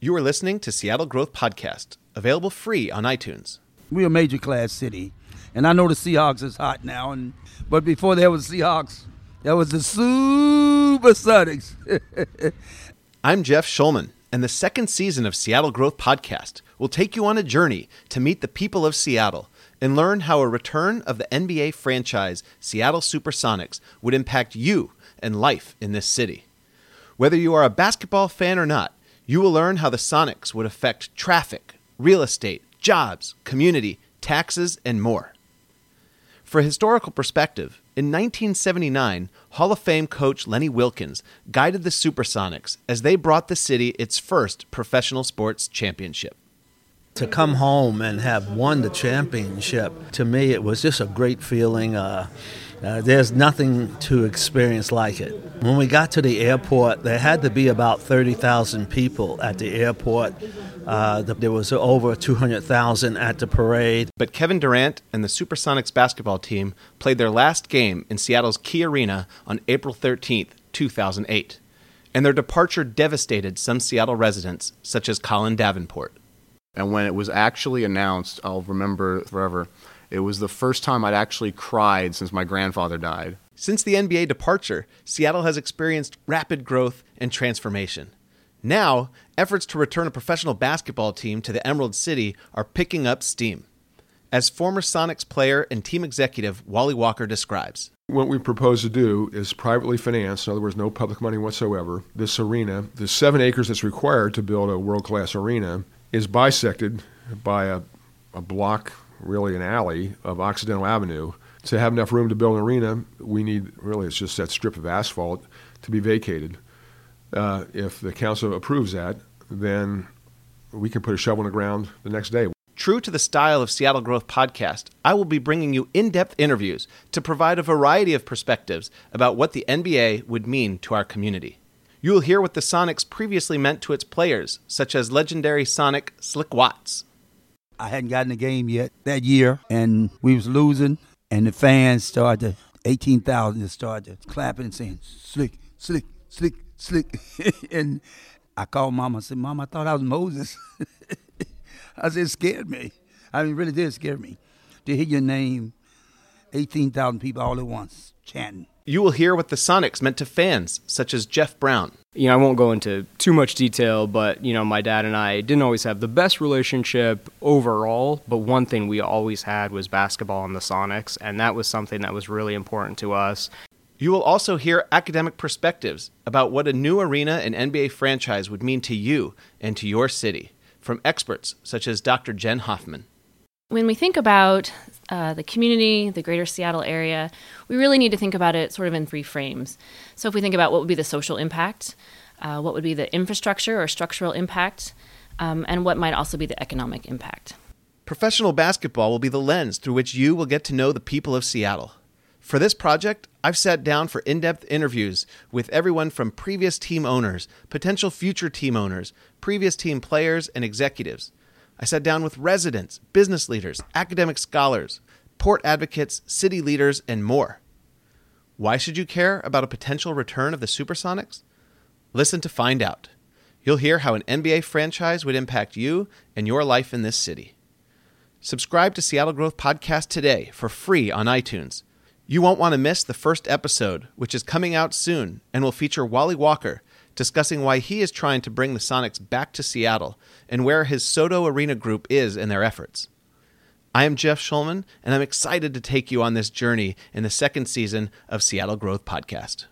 You are listening to Seattle Growth Podcast, available free on iTunes. We're a major class city, and I know the Seahawks is hot now, and but before there was Seahawks, there was the Supersonics. I'm Jeff Shulman, and the second season of Seattle Growth Podcast will take you on a journey to meet the people of Seattle and learn how a return of the NBA franchise Seattle Supersonics would impact you and life in this city. Whether you are a basketball fan or not, you will learn how the Sonics would affect traffic, real estate, jobs, community, taxes, and more. For historical perspective, in 1979, Hall of Fame coach Lenny Wilkens guided the Supersonics as they brought the city its first professional sports championship. To come home and have won the championship, to me, it was just a great feeling. Uh, uh, there's nothing to experience like it. When we got to the airport, there had to be about 30,000 people at the airport. Uh, there was over 200,000 at the parade. But Kevin Durant and the Supersonics basketball team played their last game in Seattle's Key Arena on April 13th, 2008. And their departure devastated some Seattle residents, such as Colin Davenport. And when it was actually announced, I'll remember forever it was the first time I'd actually cried since my grandfather died. Since the NBA departure, Seattle has experienced rapid growth and transformation. Now, efforts to return a professional basketball team to the Emerald City are picking up steam. As former Sonics player and team executive Wally Walker describes, what we propose to do is privately finance, in other words, no public money whatsoever, this arena. The seven acres that's required to build a world class arena is bisected by a, a block really an alley of Occidental Avenue. To have enough room to build an arena, we need really it's just that strip of asphalt to be vacated. Uh, if the council approves that, then we can put a shovel in the ground the next day. True to the style of Seattle Growth Podcast, I will be bringing you in depth interviews to provide a variety of perspectives about what the NBA would mean to our community. You will hear what the Sonics previously meant to its players, such as legendary Sonic Slick Watts. I hadn't gotten a game yet that year, and we was losing, and the fans started, 18,000 started clapping and saying, slick, slick, slick, slick. and I called Mama and said, Mom, I thought I was Moses. I said, it scared me. I mean, really did scare me to hear your name, 18,000 people all at once chanting. You will hear what the Sonics meant to fans, such as Jeff Brown. You know, I won't go into too much detail, but, you know, my dad and I didn't always have the best relationship overall, but one thing we always had was basketball and the Sonics, and that was something that was really important to us. You will also hear academic perspectives about what a new arena and NBA franchise would mean to you and to your city from experts such as Dr. Jen Hoffman. When we think about uh, the community, the greater Seattle area, we really need to think about it sort of in three frames. So, if we think about what would be the social impact, uh, what would be the infrastructure or structural impact, um, and what might also be the economic impact. Professional basketball will be the lens through which you will get to know the people of Seattle. For this project, I've sat down for in depth interviews with everyone from previous team owners, potential future team owners, previous team players, and executives. I sat down with residents, business leaders, academic scholars, port advocates, city leaders, and more. Why should you care about a potential return of the Supersonics? Listen to find out. You'll hear how an NBA franchise would impact you and your life in this city. Subscribe to Seattle Growth Podcast today for free on iTunes. You won't want to miss the first episode, which is coming out soon and will feature Wally Walker discussing why he is trying to bring the Sonics back to Seattle and where his SoDo Arena group is in their efforts. I am Jeff Shulman, and I'm excited to take you on this journey in the second season of Seattle Growth Podcast.